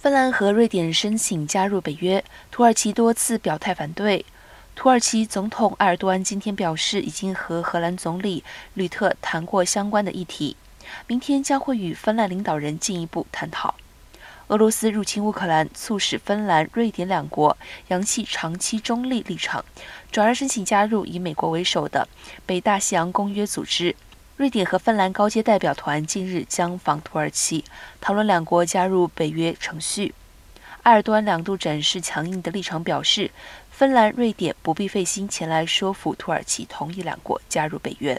芬兰和瑞典申请加入北约，土耳其多次表态反对。土耳其总统埃尔多安今天表示，已经和荷兰总理吕特谈过相关的议题，明天将会与芬兰领导人进一步探讨。俄罗斯入侵乌克兰，促使芬兰、瑞典两国扬弃长期中立立场，转而申请加入以美国为首的北大西洋公约组织。瑞典和芬兰高阶代表团近日将访土耳其，讨论两国加入北约程序。埃尔多安两度展示强硬的立场，表示芬兰、瑞典不必费心前来说服土耳其同意两国加入北约。